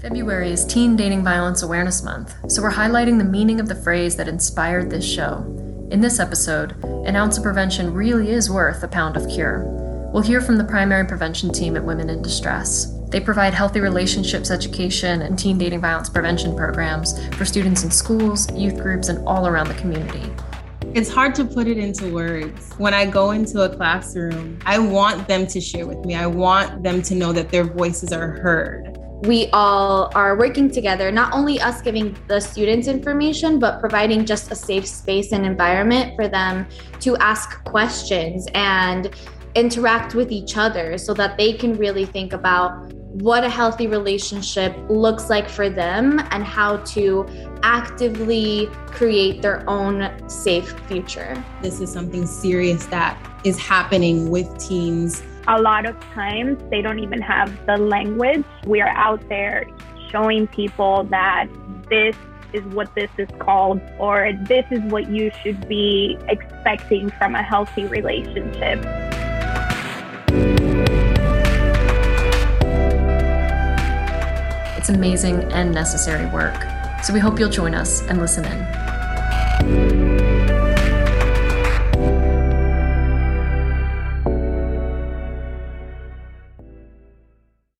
February is Teen Dating Violence Awareness Month, so we're highlighting the meaning of the phrase that inspired this show. In this episode, an ounce of prevention really is worth a pound of cure. We'll hear from the primary prevention team at Women in Distress. They provide healthy relationships education and teen dating violence prevention programs for students in schools, youth groups, and all around the community. It's hard to put it into words. When I go into a classroom, I want them to share with me. I want them to know that their voices are heard we all are working together, not only us giving the students information, but providing just a safe space and environment for them to ask questions and interact with each other so that they can really think about what a healthy relationship looks like for them and how to actively create their own safe future. This is something serious that is happening with teens a lot of times they don't even have the language. We are out there showing people that this is what this is called, or this is what you should be expecting from a healthy relationship. Amazing and necessary work. So we hope you'll join us and listen in.